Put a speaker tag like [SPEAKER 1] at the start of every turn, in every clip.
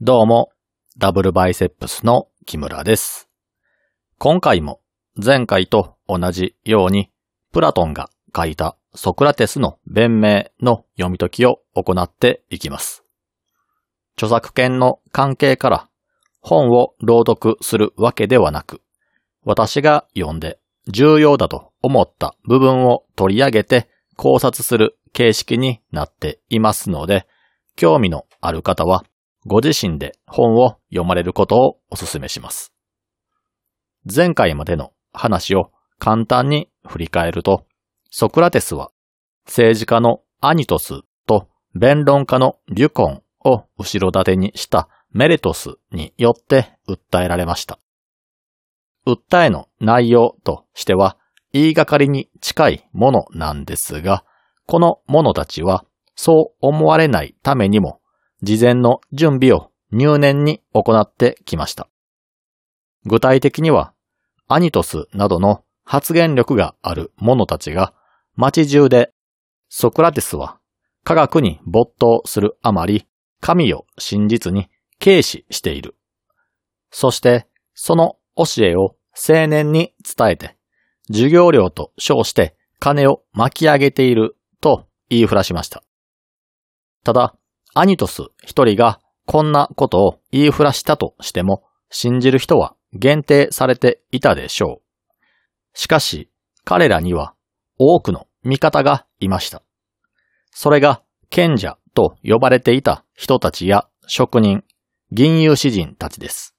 [SPEAKER 1] どうも、ダブルバイセップスの木村です。今回も前回と同じように、プラトンが書いたソクラテスの弁明の読み解きを行っていきます。著作権の関係から本を朗読するわけではなく、私が読んで重要だと思った部分を取り上げて考察する形式になっていますので、興味のある方はご自身で本を読まれることをお勧めします。前回までの話を簡単に振り返ると、ソクラテスは政治家のアニトスと弁論家のリュコンを後ろ盾にしたメレトスによって訴えられました。訴えの内容としては言いがかりに近いものなんですが、この者たちはそう思われないためにも事前の準備を入念に行ってきました。具体的には、アニトスなどの発言力がある者たちが街中でソクラテスは科学に没頭するあまり神を真実に軽視している。そしてその教えを青年に伝えて授業料と称して金を巻き上げていると言いふらしました。ただ、アニトス一人がこんなことを言いふらしたとしても信じる人は限定されていたでしょう。しかし彼らには多くの味方がいました。それが賢者と呼ばれていた人たちや職人、銀融詩人たちです。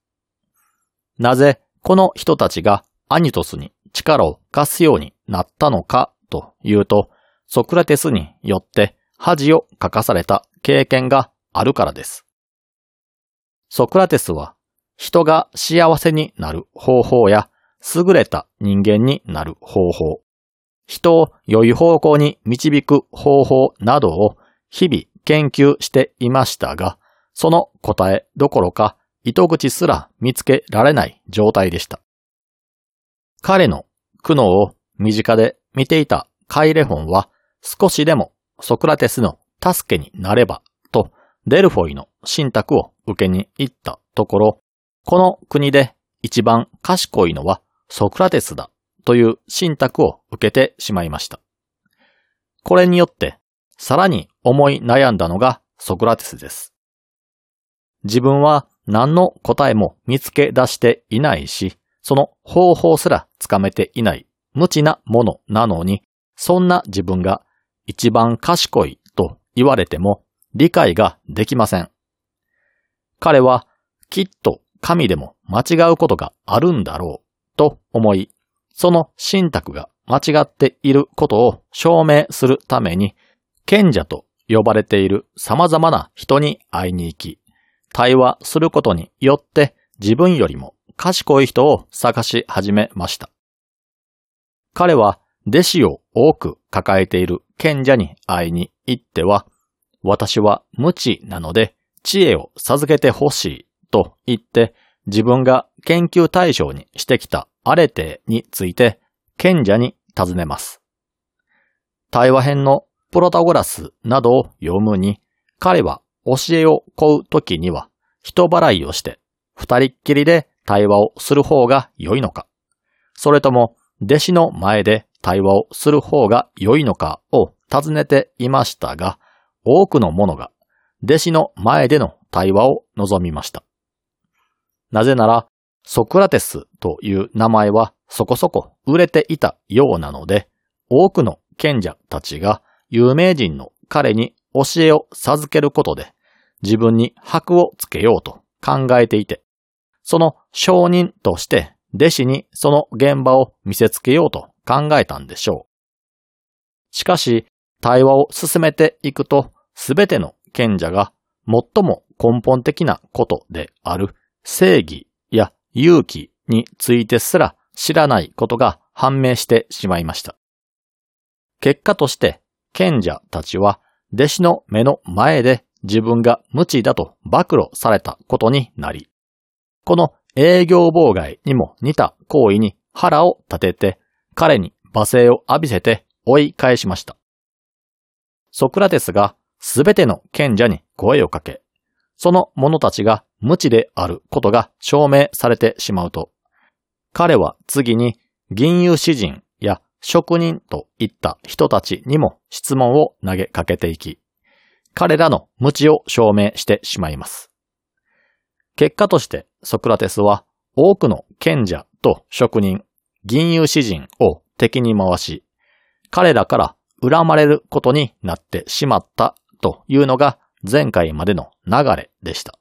[SPEAKER 1] なぜこの人たちがアニトスに力を貸すようになったのかというと、ソクラテスによって恥をかかされた経験があるからです。ソクラテスは人が幸せになる方法や優れた人間になる方法、人を良い方向に導く方法などを日々研究していましたが、その答えどころか糸口すら見つけられない状態でした。彼の苦悩を身近で見ていたカイレホンは少しでもソクラテスの助けになればとデルフォイの信託を受けに行ったところ、この国で一番賢いのはソクラテスだという信託を受けてしまいました。これによってさらに思い悩んだのがソクラテスです。自分は何の答えも見つけ出していないし、その方法すらつかめていない無知なものなのに、そんな自分が一番賢いと言われても理解ができません。彼はきっと神でも間違うことがあるんだろうと思い、その信託が間違っていることを証明するために、賢者と呼ばれている様々な人に会いに行き、対話することによって自分よりも賢い人を探し始めました。彼は弟子を多く抱えている賢者に会いに行っては、私は無知なので知恵を授けてほしいと言って自分が研究対象にしてきたアレテについて賢者に尋ねます。対話編のプロタゴラスなどを読むに、彼は教えを請うときには人払いをして二人っきりで対話をする方が良いのか、それとも弟子の前で対話をする方が良いのかを尋ねていましたが、多くの者が弟子の前での対話を望みました。なぜなら、ソクラテスという名前はそこそこ売れていたようなので、多くの賢者たちが有名人の彼に教えを授けることで自分に箔をつけようと考えていて、その証人として弟子にその現場を見せつけようと考えたんでしょう。しかし、対話を進めていくと、すべての賢者が最も根本的なことである正義や勇気についてすら知らないことが判明してしまいました。結果として、賢者たちは弟子の目の前で自分が無知だと暴露されたことになり、この営業妨害にも似た行為に腹を立てて、彼に罵声を浴びせて追い返しました。ソクラテスがすべての賢者に声をかけ、その者たちが無知であることが証明されてしまうと、彼は次に銀融詩人や職人といった人たちにも質問を投げかけていき、彼らの無知を証明してしまいます。結果としてソクラテスは多くの賢者と職人、銀融詩人を敵に回し、彼らから恨まれることになってしまったというのが前回までの流れでした。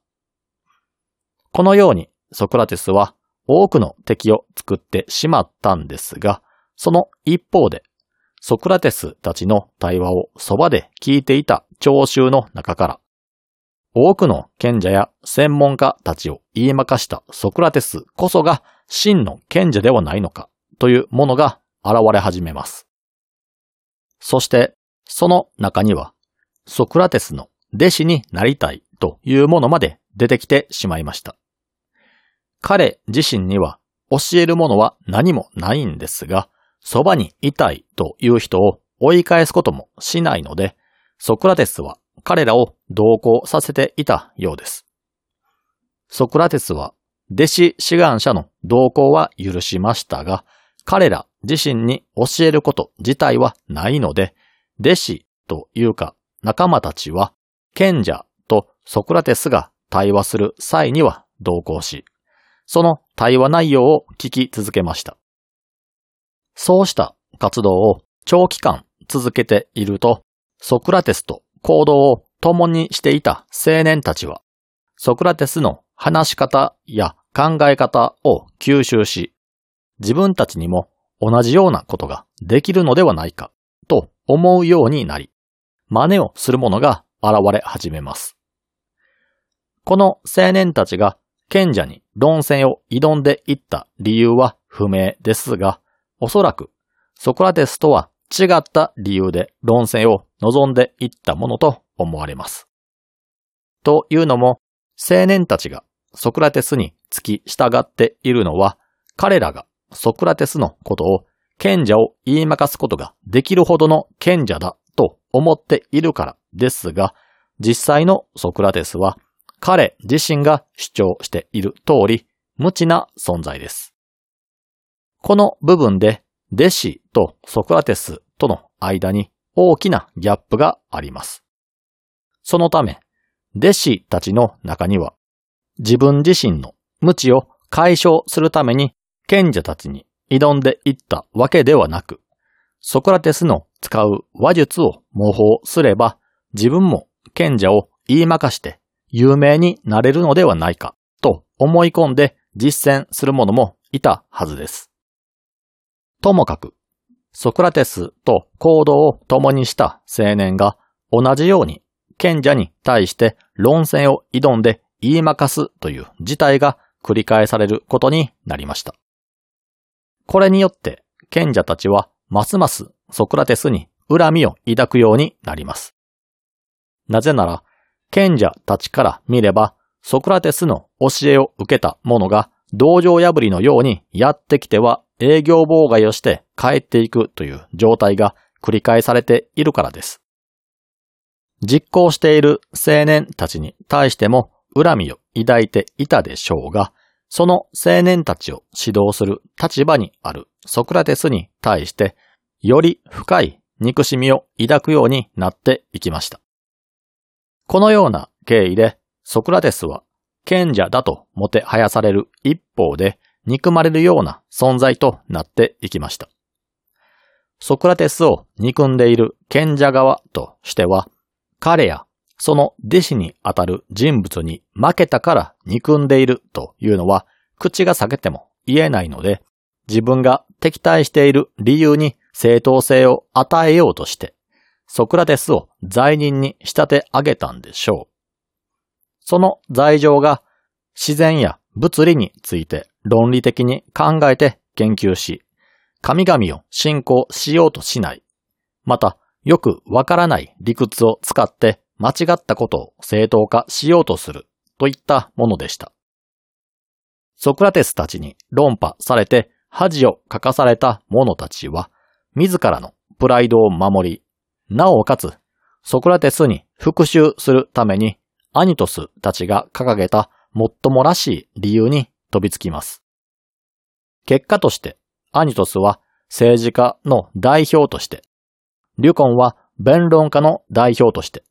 [SPEAKER 1] このようにソクラテスは多くの敵を作ってしまったんですが、その一方でソクラテスたちの対話をそばで聞いていた聴衆の中から、多くの賢者や専門家たちを言いまかしたソクラテスこそが真の賢者ではないのかというものが現れ始めます。そして、その中には、ソクラテスの弟子になりたいというものまで出てきてしまいました。彼自身には教えるものは何もないんですが、そばにいたいという人を追い返すこともしないので、ソクラテスは彼らを同行させていたようです。ソクラテスは弟子志願者の同行は許しましたが、彼ら自身に教えること自体はないので、弟子というか仲間たちは賢者とソクラテスが対話する際には同行し、その対話内容を聞き続けました。そうした活動を長期間続けていると、ソクラテスと行動を共にしていた青年たちは、ソクラテスの話し方や考え方を吸収し、自分たちにも同じようなことができるのではないかと思うようになり、真似をする者が現れ始めます。この青年たちが賢者に論戦を挑んでいった理由は不明ですが、おそらくソクラテスとは違った理由で論戦を望んでいったものと思われます。というのも、青年たちがソクラテスに付き従っているのは、彼らがソクラテスのことを賢者を言いまかすことができるほどの賢者だと思っているからですが、実際のソクラテスは彼自身が主張している通り無知な存在です。この部分で弟子とソクラテスとの間に大きなギャップがあります。そのため、弟子たちの中には自分自身の無知を解消するために賢者たちに挑んでいったわけではなく、ソクラテスの使う話術を模倣すれば自分も賢者を言いまかして有名になれるのではないかと思い込んで実践する者もいたはずです。ともかく、ソクラテスと行動を共にした青年が同じように賢者に対して論戦を挑んで言いまかすという事態が繰り返されることになりました。これによって賢者たちはますますソクラテスに恨みを抱くようになります。なぜなら、賢者たちから見れば、ソクラテスの教えを受けた者が道場破りのようにやってきては営業妨害をして帰っていくという状態が繰り返されているからです。実行している青年たちに対しても恨みを抱いていたでしょうが、その青年たちを指導する立場にあるソクラテスに対して、より深い憎しみを抱くようになっていきました。このような経緯で、ソクラテスは賢者だともてはやされる一方で、憎まれるような存在となっていきました。ソクラテスを憎んでいる賢者側としては、彼やその弟子にあたる人物に負けたから憎んでいるというのは口が裂けても言えないので、自分が敵対している理由に正当性を与えようとして、ソクラテスを罪人に仕立て上げたんでしょう。その罪状が自然や物理について論理的に考えて研究し、神々を信仰しようとしない。また、よくわからない理屈を使って間違ったことを正当化しようとするといったものでした。ソクラテスたちに論破されて恥をかかされた者たちは、自らのプライドを守り、なおかつ、ソクラテスに復讐するために、アニトスたちが掲げたもっともらしい理由に飛びつきます。結果として、アニトスは政治家の代表として、リュコンは弁論家の代表として、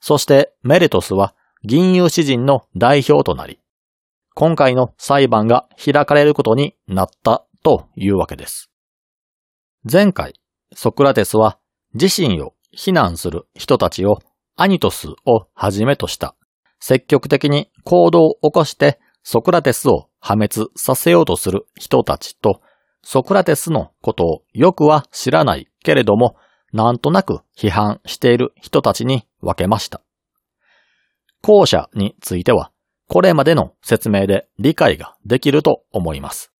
[SPEAKER 1] そしてメレトスは銀融詩人の代表となり、今回の裁判が開かれることになったというわけです。前回、ソクラテスは自身を非難する人たちをアニトスをはじめとした積極的に行動を起こしてソクラテスを破滅させようとする人たちとソクラテスのことをよくは知らないけれどもなんとなく批判している人たちに分けました。後者についてはこれまでの説明で理解ができると思います。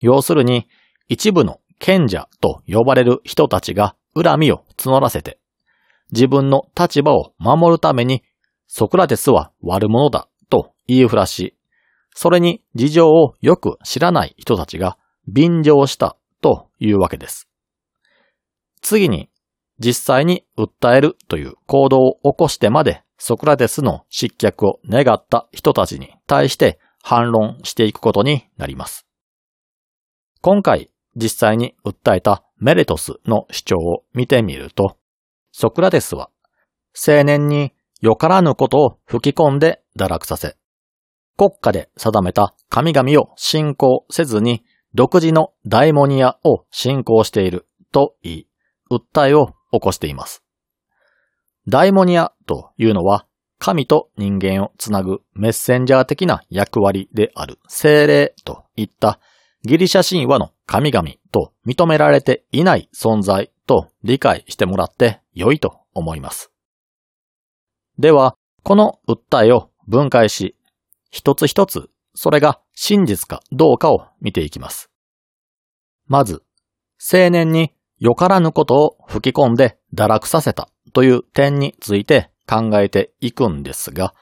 [SPEAKER 1] 要するに一部の賢者と呼ばれる人たちが恨みを募らせて自分の立場を守るためにソクラテスは悪者だと言いふらし、それに事情をよく知らない人たちが便乗したというわけです。次に、実際に訴えるという行動を起こしてまでソクラテスの失脚を願った人たちに対して反論していくことになります。今回実際に訴えたメレトスの主張を見てみると、ソクラテスは青年によからぬことを吹き込んで堕落させ、国家で定めた神々を信仰せずに独自のダイモニアを信仰していると言い、訴えを起こしています。ダイモニアというのは神と人間をつなぐメッセンジャー的な役割である精霊といったギリシャ神話の神々と認められていない存在と理解してもらって良いと思います。では、この訴えを分解し、一つ一つ、それが真実かどうかを見ていきます。まず、青年によからぬことを吹き込んで堕落させたという点について考えていくんですが、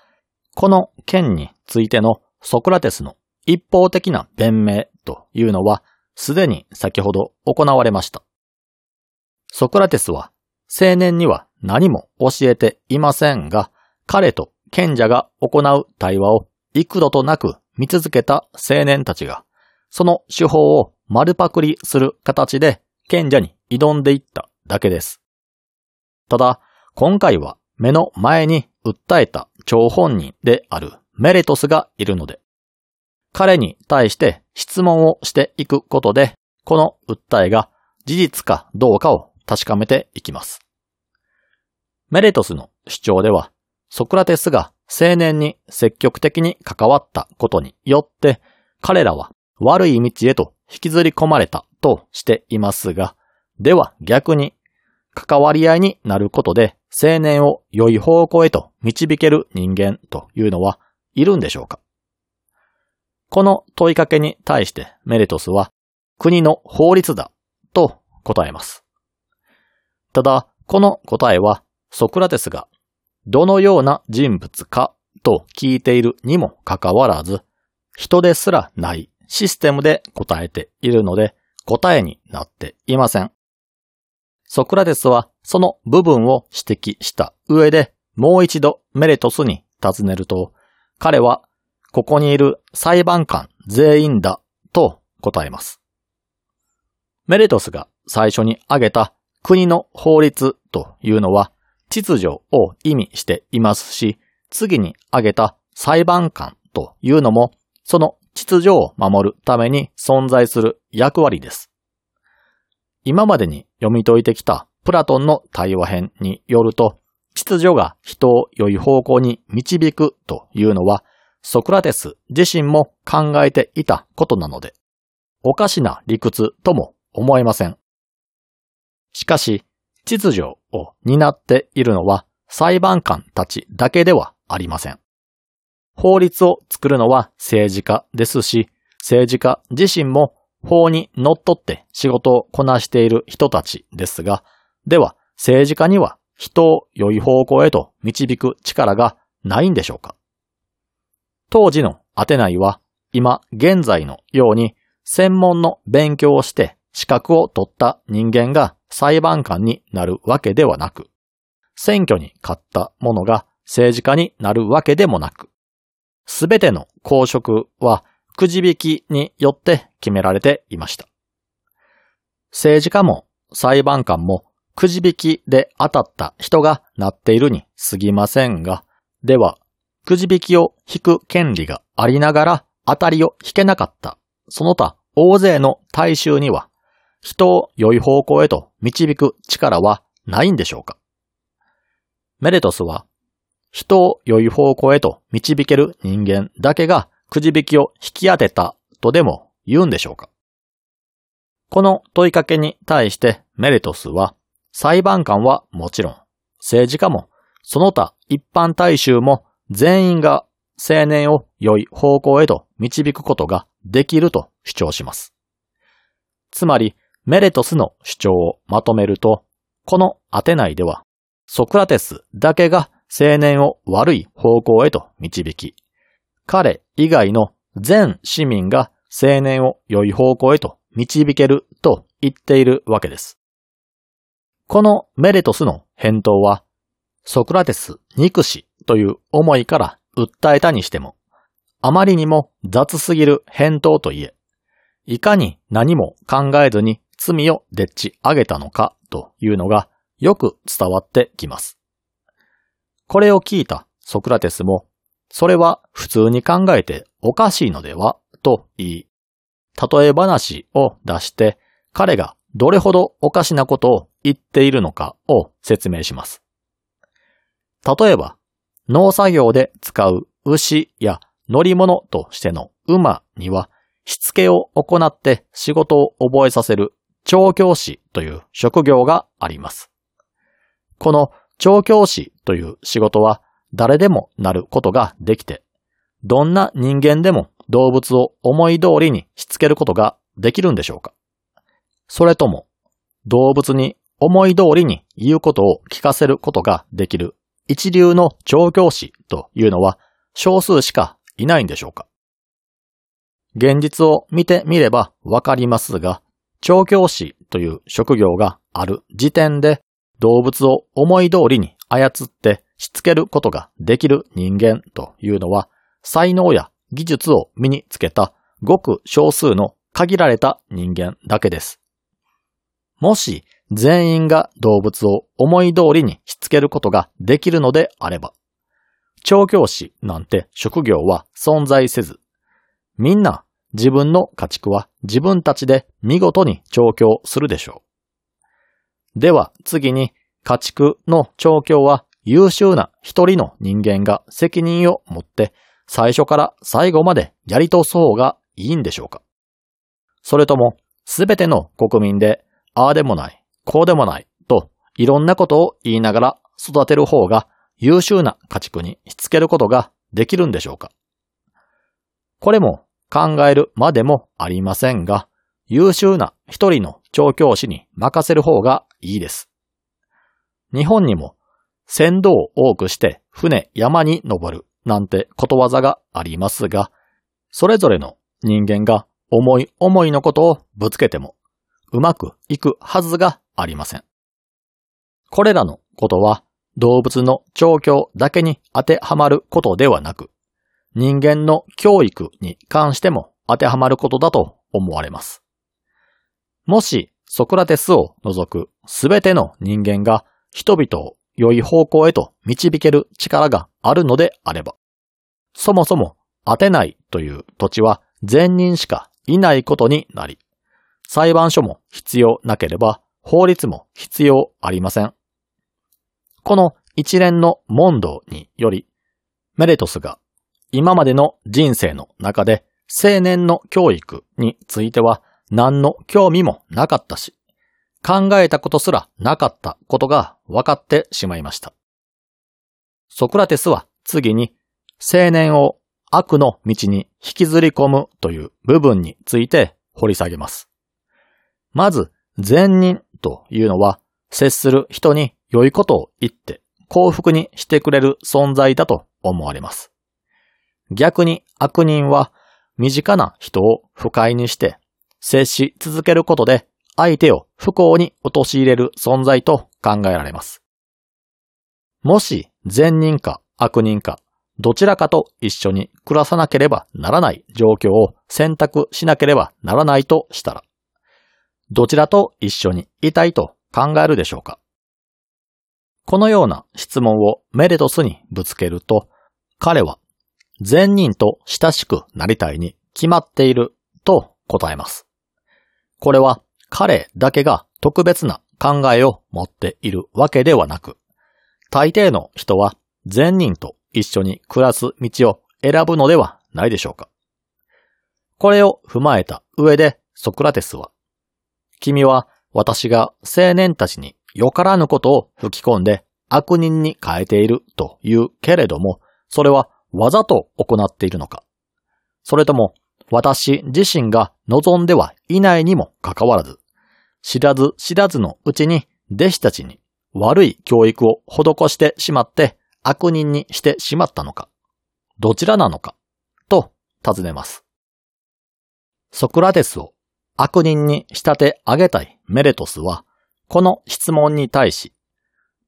[SPEAKER 1] この件についてのソクラテスの一方的な弁明というのは、すでに先ほど行われました。ソクラテスは青年には何も教えていませんが、彼と賢者が行う対話を幾度となく見続けた青年たちが、その手法を丸パクリする形で賢者に挑んでいっただけです。ただ、今回は目の前に訴えた張本人であるメレトスがいるので、彼に対して質問をしていくことで、この訴えが事実かどうかを確かめていきます。メレトスの主張では、ソクラテスが青年に積極的に関わったことによって、彼らは悪い道へと引きずり込まれたとしていますが、では逆に、関わり合いになることで青年を良い方向へと導ける人間というのはいるんでしょうか？この問いかけに対してメレトスは国の法律だと答えます。ただ、この答えはソクラテスがどのような人物かと聞いているにもかかわらず、人ですらないシステムで答えているので答えになっていません。ソクラテスはその部分を指摘した上でもう一度メレトスに尋ねると、彼はここにいる裁判官全員だと答えます。メレトスが最初に挙げた国の法律というのは秩序を意味していますし、次に挙げた裁判官というのも、その秩序を守るために存在する役割です。今までに読み解いてきたプラトンの対話編によると、秩序が人を良い方向に導くというのは、ソクラテス自身も考えていたことなので、おかしな理屈とも思えません。しかし、秩序を担っているのは裁判官たちだけではありません。法律を作るのは政治家ですし、政治家自身も法にのっって仕事をこなしている人たちですが、では政治家には人を良い方向へと導く力がないんでしょうか？当時のアテナイは今現在のように専門の勉強をして資格を取った人間が裁判官になるわけではなく、選挙に勝った者が政治家になるわけでもなく、すべての公職はくじ引きによって決められていました。政治家も裁判官もくじ引きで当たった人がなっているに過ぎませんが、では、くじ引きを引く権利がありながら当たりを引けなかった、その他大勢の大衆には、人を良い方向へと導く力はないんでしょうかメレトスは、人を良い方向へと導ける人間だけがくじ引きを引き当てたとでも言うんでしょうか？この問いかけに対してメレトスは、裁判官はもちろん、政治家も、その他一般大衆も全員が青年を良い方向へと導くことができると主張します。つまり、メレトスの主張をまとめると、このアテナイでは、ソクラテスだけが青年を悪い方向へと導き、彼以外の全市民が青年を良い方向へと導けると言っているわけです。このメレトスの返答は、ソクラテス憎しという思いから訴えたにしても、あまりにも雑すぎる返答といえ、いかに何も考えずに罪をでっち上げたのかというのがよく伝わってきます。これを聞いたソクラテスも、それは普通に考えておかしいのではと言い、例え話を出して彼がどれほどおかしなことを言っているのかを説明します。例えば、農作業で使う牛や乗り物としての馬には、しつけを行って仕事を覚えさせる調教師という職業があります。この調教師という仕事は誰でもなることができて、どんな人間でも動物を思い通りにしつけることができるんでしょうか？それとも、動物に思い通りに言うことを聞かせることができる一流の調教師というのは少数しかいないんでしょうか？現実を見てみればわかりますが、調教師という職業がある時点で動物を思い通りに操ってしつけることができる人間というのは才能や技術を身につけたごく少数の限られた人間だけです。もし全員が動物を思い通りにしつけることができるのであれば、調教師なんて職業は存在せず、みんな自分の家畜は自分たちで見事に調教するでしょう。では次に家畜の調教は優秀な一人の人間が責任を持って最初から最後までやり通す方がいいんでしょうかそれともすべての国民でああでもない、こうでもないといろんなことを言いながら育てる方が優秀な家畜にしつけることができるんでしょうかこれも考えるまでもありませんが、優秀な一人の調教師に任せる方がいいです。日本にも船頭を多くして船山に登るなんてことわざがありますが、それぞれの人間が思い思いのことをぶつけてもうまくいくはずがありません。これらのことは動物の調教だけに当てはまることではなく、人間の教育に関しても当てはまることだと思われます。もしソクラテスを除くすべての人間が人々を良い方向へと導ける力があるのであれば、そもそも当てないという土地は善人しかいないことになり、裁判所も必要なければ法律も必要ありません。この一連の問答により、メレトスが今までの人生の中で青年の教育については何の興味もなかったし、考えたことすらなかったことが分かってしまいました。ソクラテスは次に青年を悪の道に引きずり込むという部分について掘り下げます。まず、善人というのは、接する人に良いことを言って幸福にしてくれる存在だと思われます。逆に悪人は、身近な人を不快にして接し続けることで相手を不幸に陥れる存在と考えられます。もし善人か悪人かどちらかと一緒に暮らさなければならない状況を選択しなければならないとしたら、どちらと一緒にいたいと考えるでしょうか？このような質問をメレトスにぶつけると、彼は善人と親しくなりたいに決まっていると答えます。これは彼だけが特別な考えを持っているわけではなく、大抵の人は善人と一緒に暮らす道を選ぶのではないでしょうか。これを踏まえた上でソクラテスは、君は私が青年たちによからぬことを吹き込んで悪人に変えているというけれども、それはわざと行っているのかそれとも私自身が望んではいないにもかかわらず、知らず知らずのうちに弟子たちに悪い教育を施してしまって悪人にしてしまったのかどちらなのかと尋ねます。ソクラテスを悪人に仕立て上げたいメレトスは、この質問に対し、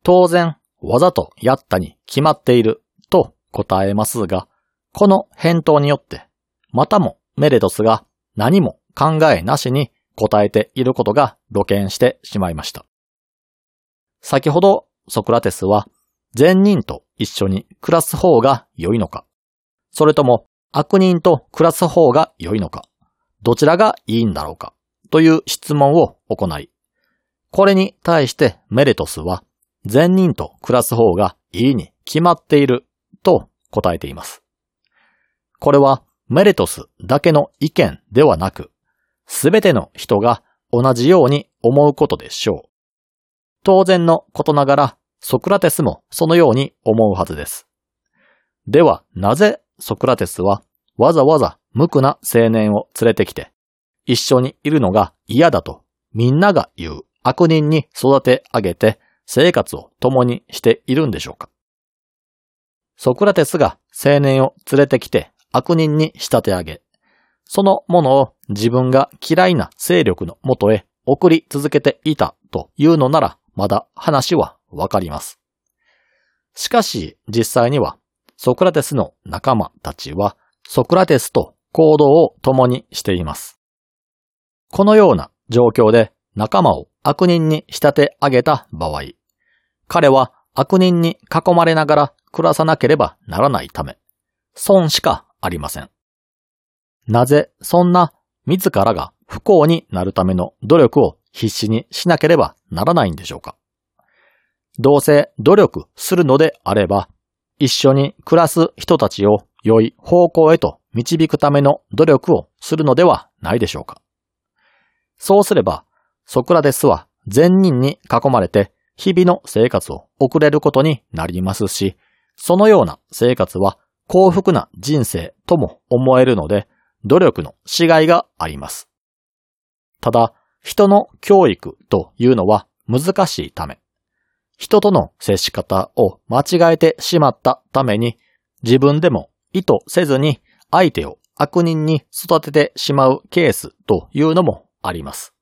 [SPEAKER 1] 当然わざとやったに決まっていると答えますが、この返答によって、またもメレトスが何も考えなしに答えていることが露見してしまいました。先ほどソクラテスは善人と一緒に暮らす方が良いのか、それとも悪人と暮らす方が良いのか、どちらがいいんだろうか、という質問を行い、これに対してメレトスは善人と暮らす方がいいに決まっていると答えています。これはメレトスだけの意見ではなく、すべての人が同じように思うことでしょう。当然のことながら、ソクラテスもそのように思うはずです。では、なぜソクラテスはわざわざ無垢な青年を連れてきて、一緒にいるのが嫌だとみんなが言う悪人に育て上げて生活を共にしているんでしょうかソクラテスが青年を連れてきて悪人に仕立て上げ、そのものを自分が嫌いな勢力のもとへ送り続けていたというのなら、まだ話はわかります。しかし、実際には、ソクラテスの仲間たちは、ソクラテスと行動を共にしています。このような状況で仲間を悪人に仕立て上げた場合、彼は悪人に囲まれながら暮らさなければならないため、損しかありません。なぜそんな自らが不幸になるための努力を必死にしなければならないんでしょうか？どうせ努力するのであれば、一緒に暮らす人たちを良い方向へと導くための努力をするのではないでしょうか？そうすれば、ソクラテスは善人に囲まれて日々の生活を送れることになりますし、そのような生活は幸福な人生とも思えるので、努力のしがいがあります。ただ、人の教育というのは難しいため、人との接し方を間違えてしまったために、自分でも意図せずに相手を悪人に育ててしまうケースというのもあります。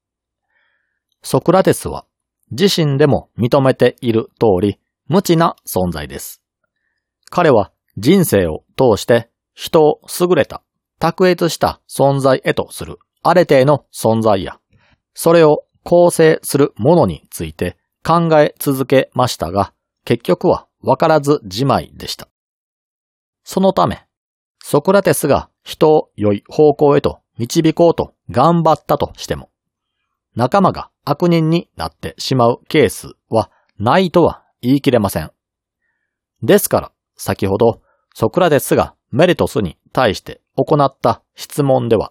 [SPEAKER 1] ソクラテスは自身でも認めている通り無知な存在です。彼は人生を通して人を優れた、卓越した存在へとするあれての存在や、それを構成するものについて考え続けましたが、結局は分からずじまいでした。そのため、ソクラテスが人を良い方向へと導こうと頑張ったとしても、仲間が悪人になってしまうケースはないとは言い切れません。ですから、先ほどソクラテスがメリトスに対して行った質問では、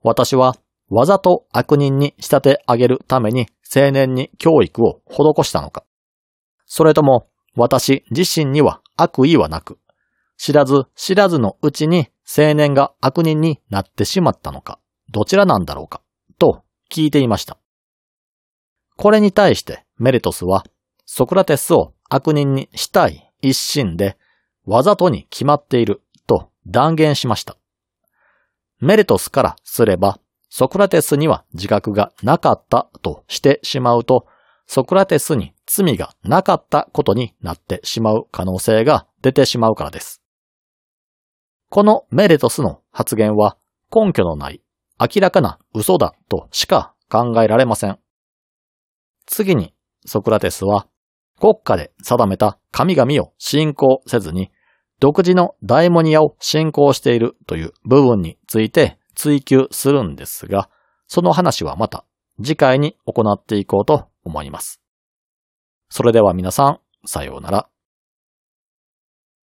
[SPEAKER 1] 私はわざと悪人に仕立て上げるために青年に教育を施したのか、それとも私自身には悪意はなく、知らず知らずのうちに青年が悪人になってしまったのか、どちらなんだろうか、と聞いていました。これに対してメリトスは、ソクラテスを悪人にしたい一心で、わざとに決まっている断言しました。メリトスからすれば、ソクラテスには自覚がなかったとしてしまうと、ソクラテスに罪がなかったことになってしまう可能性が出てしまうからです。このメレトスの発言は根拠のない明らかな嘘だとしか考えられません。次にソクラテスは国家で定めた神々を信仰せずに独自のダイモニアを信仰しているという部分について追求するんですが、その話はまた次回に行っていこうと思います。それでは皆さん、さようなら。